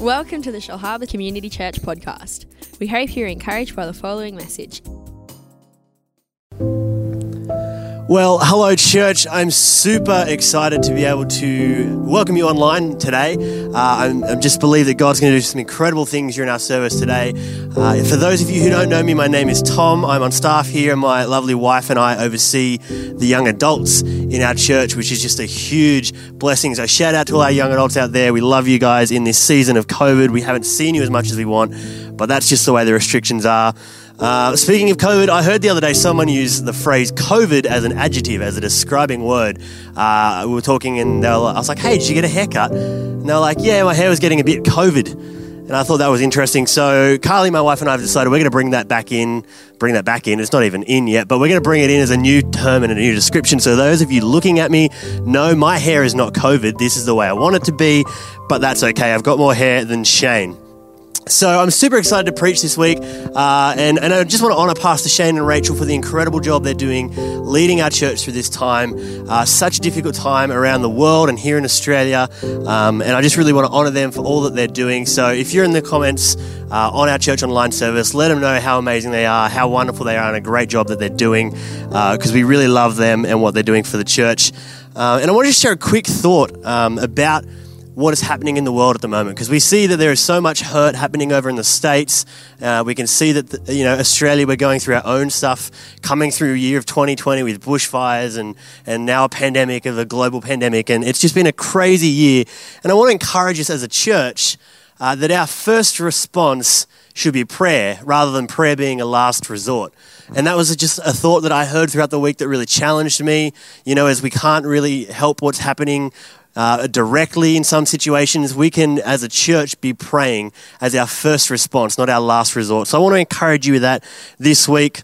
Welcome to the Shellharbour Community Church podcast. We hope you're encouraged by the following message. Well, hello, church. I'm super excited to be able to welcome you online today. Uh, I just believe that God's going to do some incredible things during our service today. Uh, for those of you who don't know me, my name is Tom. I'm on staff here, and my lovely wife and I oversee the young adults in our church, which is just a huge blessing. So, shout out to all our young adults out there. We love you guys in this season of COVID. We haven't seen you as much as we want, but that's just the way the restrictions are. Uh, speaking of COVID, I heard the other day someone use the phrase COVID as an adjective, as a describing word. Uh, we were talking and were, I was like, hey, did you get a haircut? And they were like, yeah, my hair was getting a bit COVID. And I thought that was interesting. So Carly, my wife, and I have decided we're going to bring that back in. Bring that back in. It's not even in yet, but we're going to bring it in as a new term and a new description. So those of you looking at me, no, my hair is not COVID. This is the way I want it to be, but that's okay. I've got more hair than Shane. So I'm super excited to preach this week, uh, and, and I just want to honour Pastor Shane and Rachel for the incredible job they're doing leading our church through this time, uh, such a difficult time around the world and here in Australia, um, and I just really want to honour them for all that they're doing. So if you're in the comments uh, on our church online service, let them know how amazing they are, how wonderful they are, and a great job that they're doing, because uh, we really love them and what they're doing for the church. Uh, and I want to just share a quick thought um, about what is happening in the world at the moment because we see that there is so much hurt happening over in the states. Uh, we can see that the, you know Australia we're going through our own stuff, coming through a year of 2020 with bushfires and and now a pandemic of a global pandemic, and it's just been a crazy year. And I want to encourage us as a church uh, that our first response should be prayer rather than prayer being a last resort. And that was just a thought that I heard throughout the week that really challenged me. You know, as we can't really help what's happening uh, directly in some situations, we can, as a church, be praying as our first response, not our last resort. So I want to encourage you with that this week.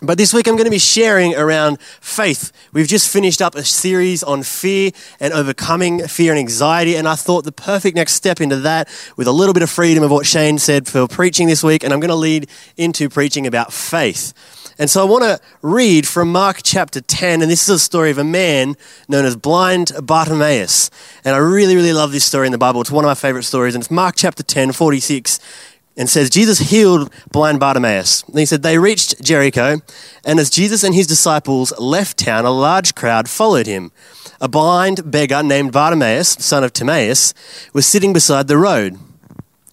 But this week I'm going to be sharing around faith. We've just finished up a series on fear and overcoming fear and anxiety, and I thought the perfect next step into that, with a little bit of freedom of what Shane said for preaching this week, and I'm going to lead into preaching about faith. And so I want to read from Mark chapter 10, and this is a story of a man known as blind Bartimaeus. And I really, really love this story in the Bible. It's one of my favorite stories, and it's Mark chapter 10, 46, and says, Jesus healed blind Bartimaeus. And he said, They reached Jericho, and as Jesus and his disciples left town, a large crowd followed him. A blind beggar named Bartimaeus, son of Timaeus, was sitting beside the road.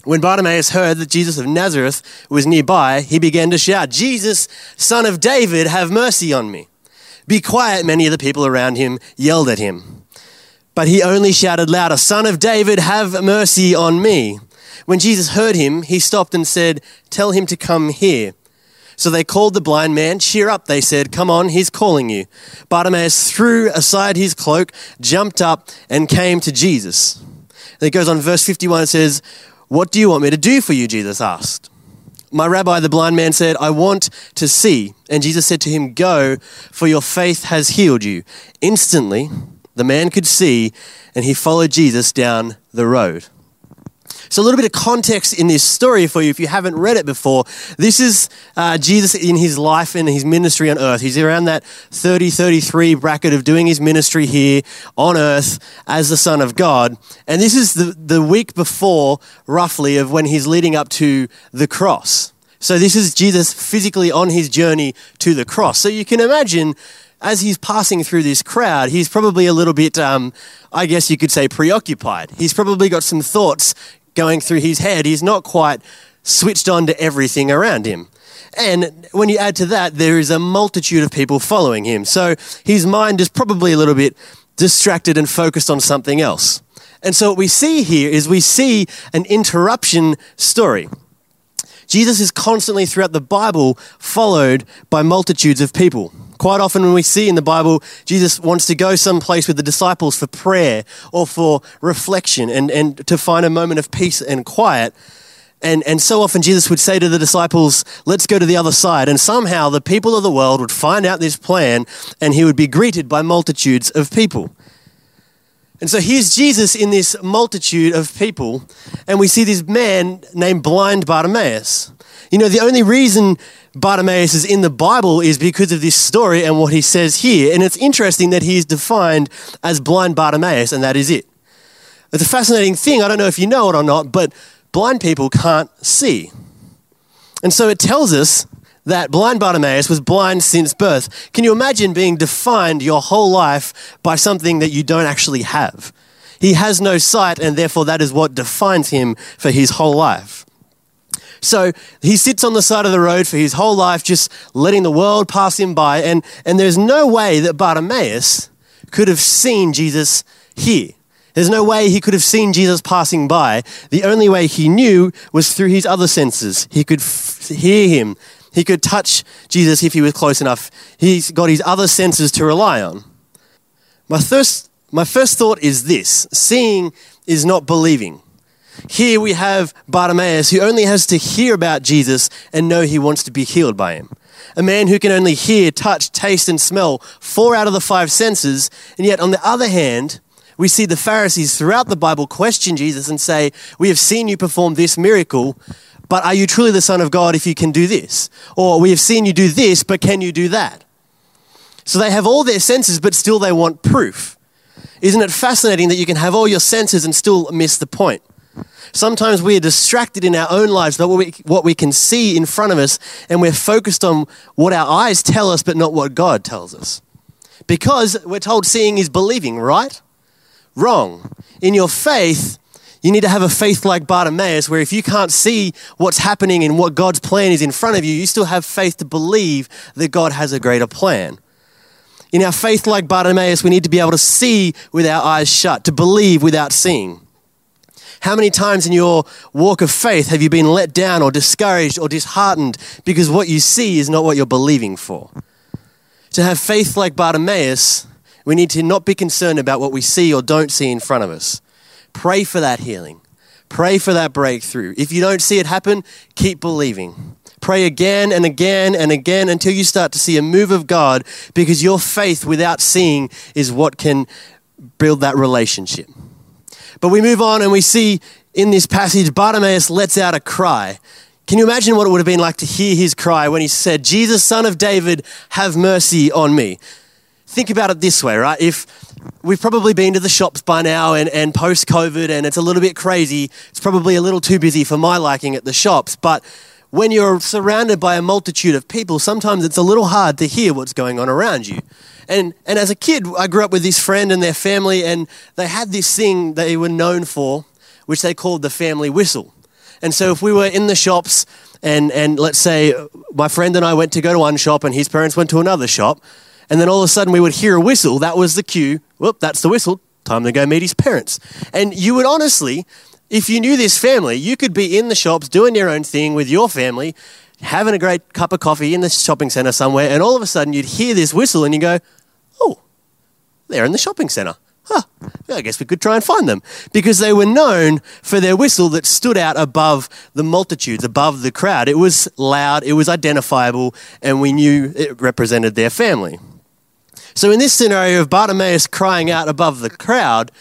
When Bartimaeus heard that Jesus of Nazareth was nearby, he began to shout, Jesus, son of David, have mercy on me. Be quiet, many of the people around him yelled at him. But he only shouted louder, Son of David, have mercy on me. When Jesus heard him, he stopped and said, Tell him to come here. So they called the blind man. Cheer up, they said. Come on, he's calling you. Bartimaeus threw aside his cloak, jumped up, and came to Jesus. It goes on, verse 51, it says, what do you want me to do for you? Jesus asked. My rabbi, the blind man, said, I want to see. And Jesus said to him, Go, for your faith has healed you. Instantly, the man could see, and he followed Jesus down the road. So, a little bit of context in this story for you if you haven't read it before. This is uh, Jesus in his life and his ministry on earth. He's around that 30 33 bracket of doing his ministry here on earth as the Son of God. And this is the, the week before, roughly, of when he's leading up to the cross. So, this is Jesus physically on his journey to the cross. So, you can imagine as he's passing through this crowd, he's probably a little bit, um, I guess you could say, preoccupied. He's probably got some thoughts going through his head. He's not quite switched on to everything around him. And when you add to that, there is a multitude of people following him. So his mind is probably a little bit distracted and focused on something else. And so what we see here is we see an interruption story. Jesus is constantly throughout the Bible followed by multitudes of people. Quite often, when we see in the Bible, Jesus wants to go someplace with the disciples for prayer or for reflection and, and to find a moment of peace and quiet. And, and so often, Jesus would say to the disciples, Let's go to the other side. And somehow, the people of the world would find out this plan and he would be greeted by multitudes of people. And so here's Jesus in this multitude of people, and we see this man named blind Bartimaeus. You know, the only reason Bartimaeus is in the Bible is because of this story and what he says here. And it's interesting that he is defined as blind Bartimaeus, and that is it. It's a fascinating thing. I don't know if you know it or not, but blind people can't see. And so it tells us that blind Bartimaeus was blind since birth. Can you imagine being defined your whole life by something that you don't actually have? He has no sight, and therefore that is what defines him for his whole life. So he sits on the side of the road for his whole life, just letting the world pass him by, and, and there's no way that Bartimaeus could have seen Jesus here. There's no way he could have seen Jesus passing by. The only way he knew was through his other senses. He could f- hear him, he could touch Jesus if he was close enough. He's got his other senses to rely on. My first, my first thought is this seeing is not believing. Here we have Bartimaeus who only has to hear about Jesus and know he wants to be healed by him. A man who can only hear, touch, taste, and smell four out of the five senses. And yet, on the other hand, we see the Pharisees throughout the Bible question Jesus and say, We have seen you perform this miracle, but are you truly the Son of God if you can do this? Or we have seen you do this, but can you do that? So they have all their senses, but still they want proof. Isn't it fascinating that you can have all your senses and still miss the point? Sometimes we are distracted in our own lives by what we, what we can see in front of us, and we're focused on what our eyes tell us, but not what God tells us. Because we're told seeing is believing, right? Wrong. In your faith, you need to have a faith like Bartimaeus, where if you can't see what's happening and what God's plan is in front of you, you still have faith to believe that God has a greater plan. In our faith like Bartimaeus, we need to be able to see with our eyes shut, to believe without seeing. How many times in your walk of faith have you been let down or discouraged or disheartened because what you see is not what you're believing for? To have faith like Bartimaeus, we need to not be concerned about what we see or don't see in front of us. Pray for that healing. Pray for that breakthrough. If you don't see it happen, keep believing. Pray again and again and again until you start to see a move of God because your faith without seeing is what can build that relationship. But we move on and we see in this passage, Bartimaeus lets out a cry. Can you imagine what it would have been like to hear his cry when he said, Jesus, son of David, have mercy on me? Think about it this way, right? If we've probably been to the shops by now and, and post COVID and it's a little bit crazy. It's probably a little too busy for my liking at the shops. But when you're surrounded by a multitude of people, sometimes it's a little hard to hear what's going on around you. And, and as a kid, I grew up with this friend and their family, and they had this thing they were known for, which they called the family whistle. And so if we were in the shops, and, and let's say my friend and I went to go to one shop, and his parents went to another shop, and then all of a sudden we would hear a whistle. That was the cue. Whoop, that's the whistle. Time to go meet his parents. And you would honestly, if you knew this family, you could be in the shops doing your own thing with your family, having a great cup of coffee in the shopping centre somewhere, and all of a sudden you'd hear this whistle and you go, oh, they're in the shopping centre. Huh, I guess we could try and find them. Because they were known for their whistle that stood out above the multitudes, above the crowd. It was loud, it was identifiable, and we knew it represented their family. So, in this scenario of Bartimaeus crying out above the crowd,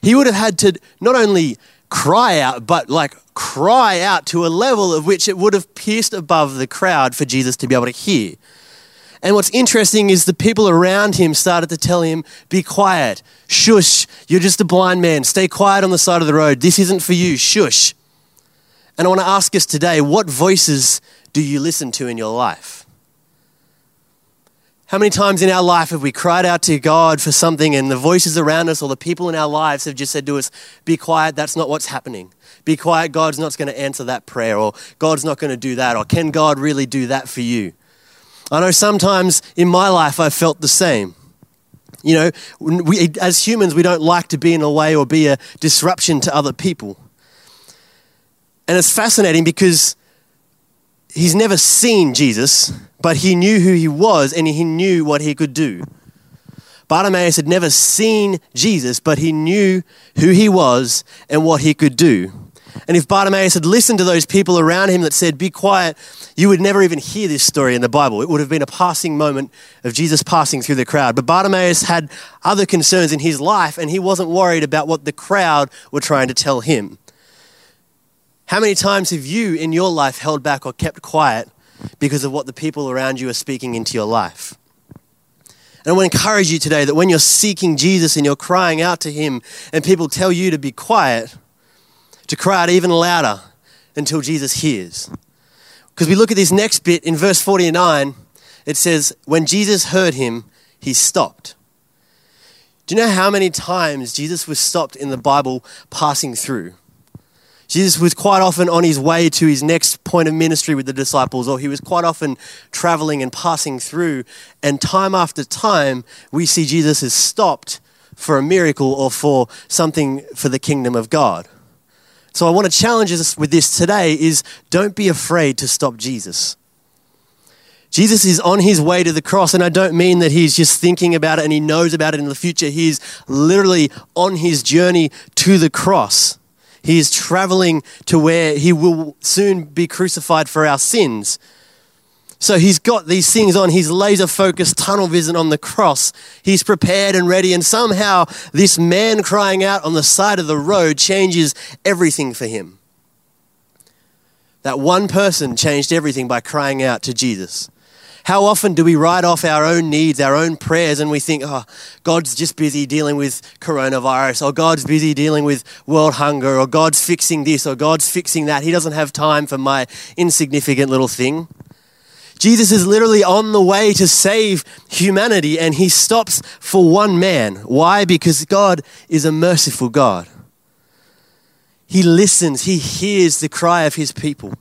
he would have had to not only cry out, but like cry out to a level of which it would have pierced above the crowd for Jesus to be able to hear. And what's interesting is the people around him started to tell him, Be quiet, shush, you're just a blind man, stay quiet on the side of the road, this isn't for you, shush. And I want to ask us today, what voices do you listen to in your life? How many times in our life have we cried out to God for something and the voices around us or the people in our lives have just said to us, Be quiet, that's not what's happening. Be quiet, God's not going to answer that prayer, or God's not going to do that, or can God really do that for you? I know sometimes in my life I've felt the same. You know, we, as humans, we don't like to be in a way or be a disruption to other people. And it's fascinating because he's never seen Jesus, but he knew who he was and he knew what he could do. Bartimaeus had never seen Jesus, but he knew who he was and what he could do. And if Bartimaeus had listened to those people around him that said, Be quiet, you would never even hear this story in the Bible. It would have been a passing moment of Jesus passing through the crowd. But Bartimaeus had other concerns in his life, and he wasn't worried about what the crowd were trying to tell him. How many times have you in your life held back or kept quiet because of what the people around you are speaking into your life? And I want to encourage you today that when you're seeking Jesus and you're crying out to Him, and people tell you to be quiet, to cry out even louder until Jesus hears. Because we look at this next bit in verse 49, it says, When Jesus heard him, he stopped. Do you know how many times Jesus was stopped in the Bible passing through? Jesus was quite often on his way to his next point of ministry with the disciples, or he was quite often traveling and passing through. And time after time, we see Jesus is stopped for a miracle or for something for the kingdom of God. So I want to challenge us with this today is don't be afraid to stop Jesus. Jesus is on his way to the cross, and I don't mean that he's just thinking about it and he knows about it in the future. He's literally on his journey to the cross. He is traveling to where he will soon be crucified for our sins. So he's got these things on, his laser focused tunnel vision on the cross. He's prepared and ready, and somehow this man crying out on the side of the road changes everything for him. That one person changed everything by crying out to Jesus. How often do we write off our own needs, our own prayers, and we think, oh, God's just busy dealing with coronavirus, or God's busy dealing with world hunger, or God's fixing this, or God's fixing that. He doesn't have time for my insignificant little thing. Jesus is literally on the way to save humanity, and he stops for one man. Why? Because God is a merciful God. He listens, he hears the cry of his people.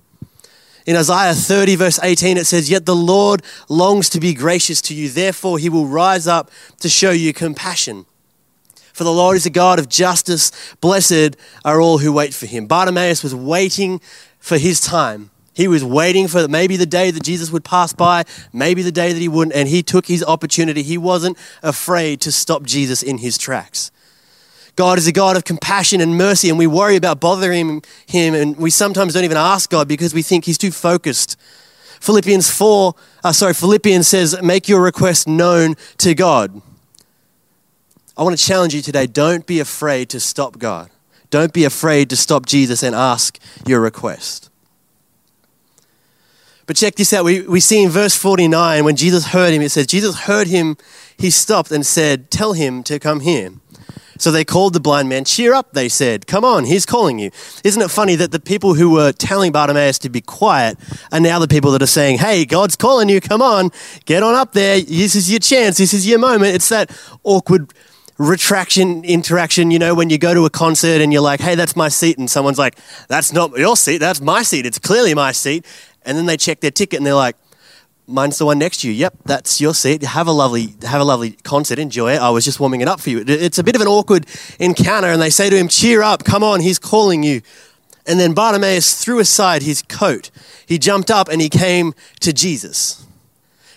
In Isaiah 30, verse 18, it says, Yet the Lord longs to be gracious to you, therefore he will rise up to show you compassion. For the Lord is a God of justice. Blessed are all who wait for him. Bartimaeus was waiting for his time. He was waiting for maybe the day that Jesus would pass by, maybe the day that he wouldn't, and he took his opportunity. He wasn't afraid to stop Jesus in his tracks. God is a God of compassion and mercy, and we worry about bothering Him, and we sometimes don't even ask God because we think He's too focused. Philippians 4, uh, sorry, Philippians says, make your request known to God. I want to challenge you today don't be afraid to stop God. Don't be afraid to stop Jesus and ask your request. But check this out. We, we see in verse 49, when Jesus heard him, it says, Jesus heard him, he stopped and said, Tell him to come here. So they called the blind man. Cheer up, they said. Come on, he's calling you. Isn't it funny that the people who were telling Bartimaeus to be quiet are now the people that are saying, Hey, God's calling you. Come on, get on up there. This is your chance. This is your moment. It's that awkward retraction interaction, you know, when you go to a concert and you're like, hey, that's my seat. And someone's like, that's not your seat. That's my seat. It's clearly my seat. And then they check their ticket and they're like, mine's the one next to you. Yep, that's your seat. Have a lovely, have a lovely concert. Enjoy it. I was just warming it up for you. It's a bit of an awkward encounter, and they say to him, "Cheer up, come on, he's calling you." And then Bartimaeus threw aside his coat. He jumped up and he came to Jesus.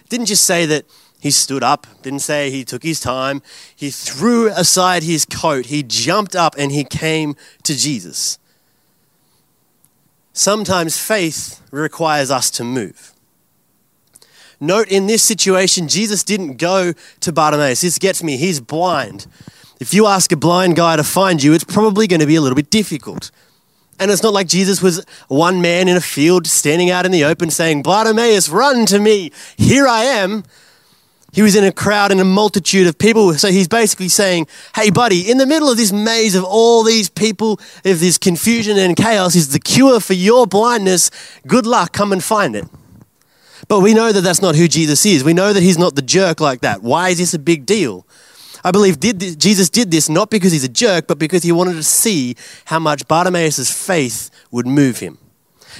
Didn't just say that he stood up, didn't say he took his time. He threw aside his coat. He jumped up and he came to Jesus. Sometimes faith requires us to move. Note in this situation, Jesus didn't go to Bartimaeus. This gets me, he's blind. If you ask a blind guy to find you, it's probably going to be a little bit difficult. And it's not like Jesus was one man in a field standing out in the open saying, Bartimaeus, run to me. Here I am. He was in a crowd and a multitude of people. So he's basically saying, Hey, buddy, in the middle of this maze of all these people, of this confusion and chaos, is the cure for your blindness. Good luck. Come and find it. But we know that that's not who Jesus is. We know that he's not the jerk like that. Why is this a big deal? I believe did this, Jesus did this not because he's a jerk, but because he wanted to see how much Bartimaeus' faith would move him.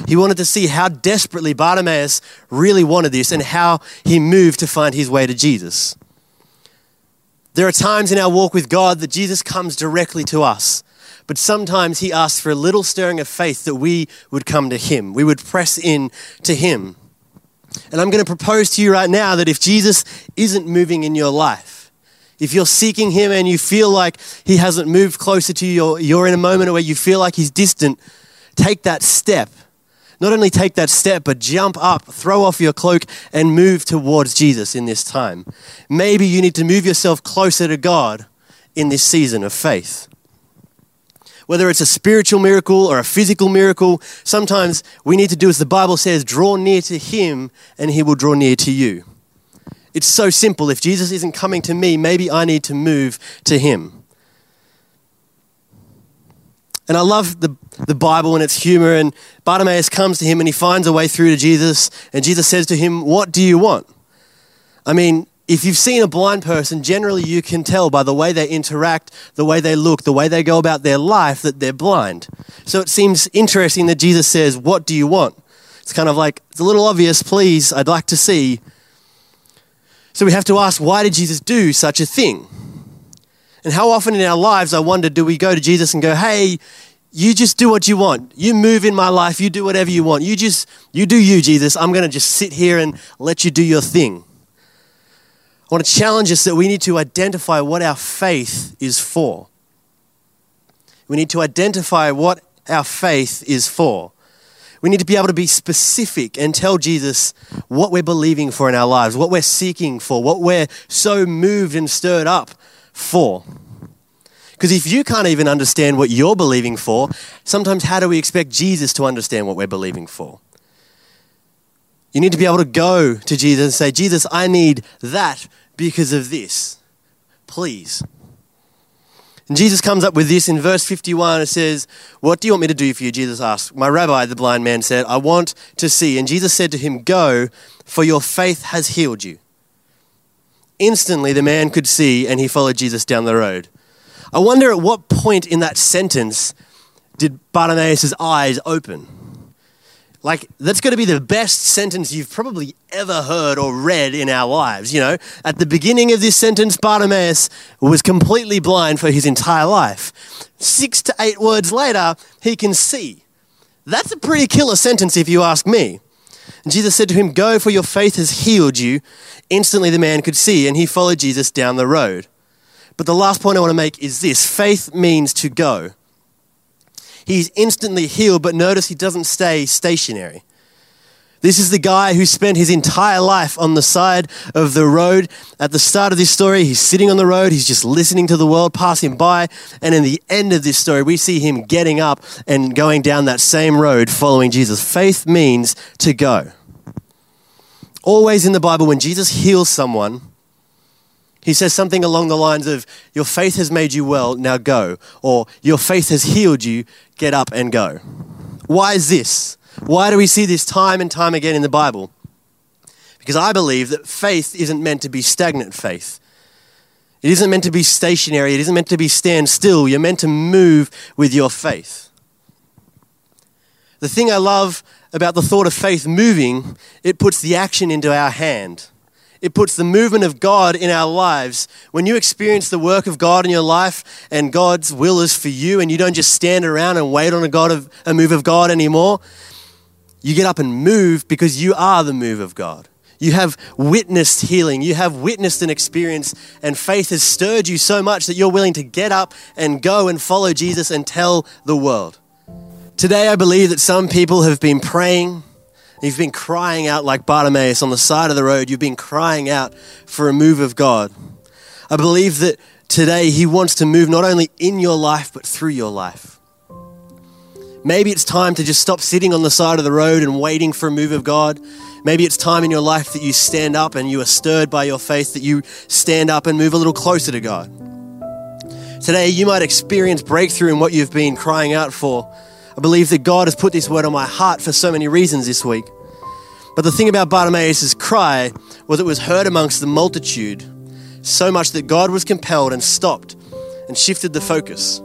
He wanted to see how desperately Bartimaeus really wanted this and how he moved to find his way to Jesus. There are times in our walk with God that Jesus comes directly to us, but sometimes he asks for a little stirring of faith that we would come to him. We would press in to him. And I'm going to propose to you right now that if Jesus isn't moving in your life, if you're seeking him and you feel like he hasn't moved closer to you, or you're in a moment where you feel like he's distant, take that step. Not only take that step, but jump up, throw off your cloak, and move towards Jesus in this time. Maybe you need to move yourself closer to God in this season of faith whether it's a spiritual miracle or a physical miracle, sometimes we need to do as the Bible says draw near to Him and He will draw near to you. It's so simple. If Jesus isn't coming to me, maybe I need to move to him. And I love the, the Bible and its humor. And Bartimaeus comes to him and he finds a way through to Jesus. And Jesus says to him, What do you want? I mean, if you've seen a blind person, generally you can tell by the way they interact, the way they look, the way they go about their life that they're blind. So it seems interesting that Jesus says, What do you want? It's kind of like, it's a little obvious, please, I'd like to see. So we have to ask, why did Jesus do such a thing? And how often in our lives, I wonder, do we go to Jesus and go, Hey, you just do what you want. You move in my life. You do whatever you want. You just, you do you, Jesus. I'm going to just sit here and let you do your thing. I want to challenge us that we need to identify what our faith is for. We need to identify what our faith is for. We need to be able to be specific and tell Jesus what we're believing for in our lives, what we're seeking for, what we're so moved and stirred up for. Because if you can't even understand what you're believing for, sometimes how do we expect Jesus to understand what we're believing for? You need to be able to go to Jesus and say, Jesus, I need that because of this. Please. And Jesus comes up with this in verse 51. It says, What do you want me to do for you? Jesus asked. My rabbi, the blind man, said, I want to see. And Jesus said to him, Go, for your faith has healed you. Instantly, the man could see and he followed Jesus down the road. I wonder at what point in that sentence did Bartimaeus' eyes open? Like, that's going to be the best sentence you've probably ever heard or read in our lives. You know, at the beginning of this sentence, Bartimaeus was completely blind for his entire life. Six to eight words later, he can see. That's a pretty killer sentence, if you ask me. And Jesus said to him, Go, for your faith has healed you. Instantly, the man could see, and he followed Jesus down the road. But the last point I want to make is this faith means to go. He's instantly healed, but notice he doesn't stay stationary. This is the guy who spent his entire life on the side of the road. At the start of this story, he's sitting on the road, he's just listening to the world passing by. And in the end of this story, we see him getting up and going down that same road following Jesus. Faith means to go. Always in the Bible, when Jesus heals someone, he says something along the lines of, Your faith has made you well, now go. Or, Your faith has healed you, get up and go. Why is this? Why do we see this time and time again in the Bible? Because I believe that faith isn't meant to be stagnant faith. It isn't meant to be stationary. It isn't meant to be stand still. You're meant to move with your faith. The thing I love about the thought of faith moving, it puts the action into our hand. It puts the movement of God in our lives. When you experience the work of God in your life and God's will is for you, and you don't just stand around and wait on a, God of, a move of God anymore, you get up and move because you are the move of God. You have witnessed healing. You have witnessed an experience, and faith has stirred you so much that you're willing to get up and go and follow Jesus and tell the world. Today, I believe that some people have been praying You've been crying out like Bartimaeus on the side of the road. You've been crying out for a move of God. I believe that today He wants to move not only in your life, but through your life. Maybe it's time to just stop sitting on the side of the road and waiting for a move of God. Maybe it's time in your life that you stand up and you are stirred by your faith, that you stand up and move a little closer to God. Today, you might experience breakthrough in what you've been crying out for. I believe that God has put this word on my heart for so many reasons this week. But the thing about Bartimaeus' cry was it was heard amongst the multitude so much that God was compelled and stopped and shifted the focus.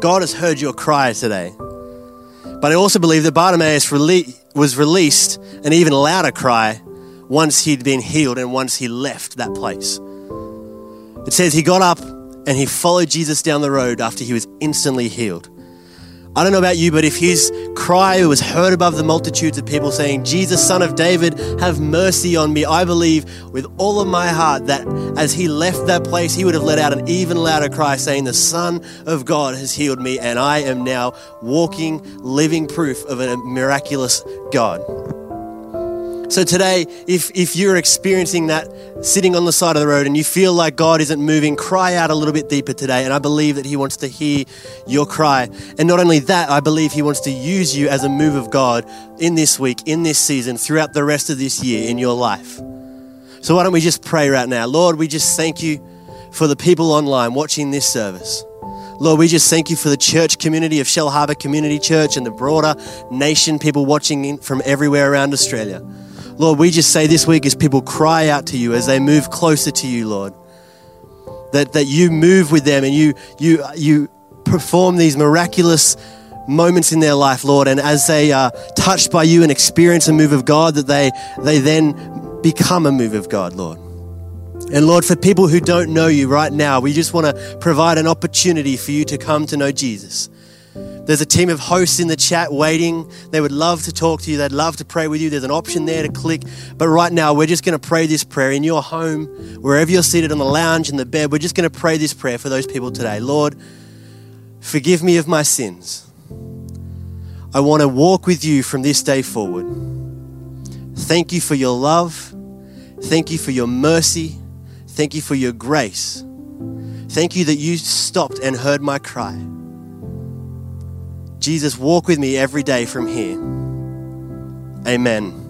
God has heard your cry today. But I also believe that Bartimaeus was released an even louder cry once he'd been healed and once he left that place. It says he got up and he followed Jesus down the road after he was instantly healed. I don't know about you, but if his cry was heard above the multitudes of people saying, Jesus, son of David, have mercy on me, I believe with all of my heart that as he left that place, he would have let out an even louder cry saying, The Son of God has healed me, and I am now walking, living proof of a miraculous God. So today, if, if you're experiencing that sitting on the side of the road and you feel like God isn't moving, cry out a little bit deeper today. And I believe that He wants to hear your cry. And not only that, I believe He wants to use you as a move of God in this week, in this season, throughout the rest of this year in your life. So why don't we just pray right now? Lord, we just thank you for the people online watching this service. Lord, we just thank you for the church community of Shellharbour Community Church and the broader nation, people watching from everywhere around Australia. Lord, we just say this week as people cry out to you, as they move closer to you, Lord, that, that you move with them and you, you, you perform these miraculous moments in their life, Lord. And as they are touched by you and experience a move of God, that they, they then become a move of God, Lord. And Lord, for people who don't know you right now, we just want to provide an opportunity for you to come to know Jesus. There's a team of hosts in the chat waiting. They would love to talk to you. They'd love to pray with you. There's an option there to click. But right now, we're just going to pray this prayer in your home, wherever you're seated on the lounge, in the bed. We're just going to pray this prayer for those people today. Lord, forgive me of my sins. I want to walk with you from this day forward. Thank you for your love. Thank you for your mercy. Thank you for your grace. Thank you that you stopped and heard my cry. Jesus, walk with me every day from here. Amen.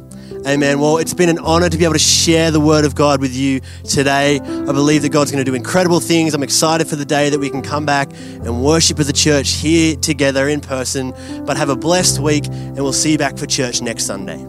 Amen. Well, it's been an honor to be able to share the word of God with you today. I believe that God's going to do incredible things. I'm excited for the day that we can come back and worship as a church here together in person. But have a blessed week, and we'll see you back for church next Sunday.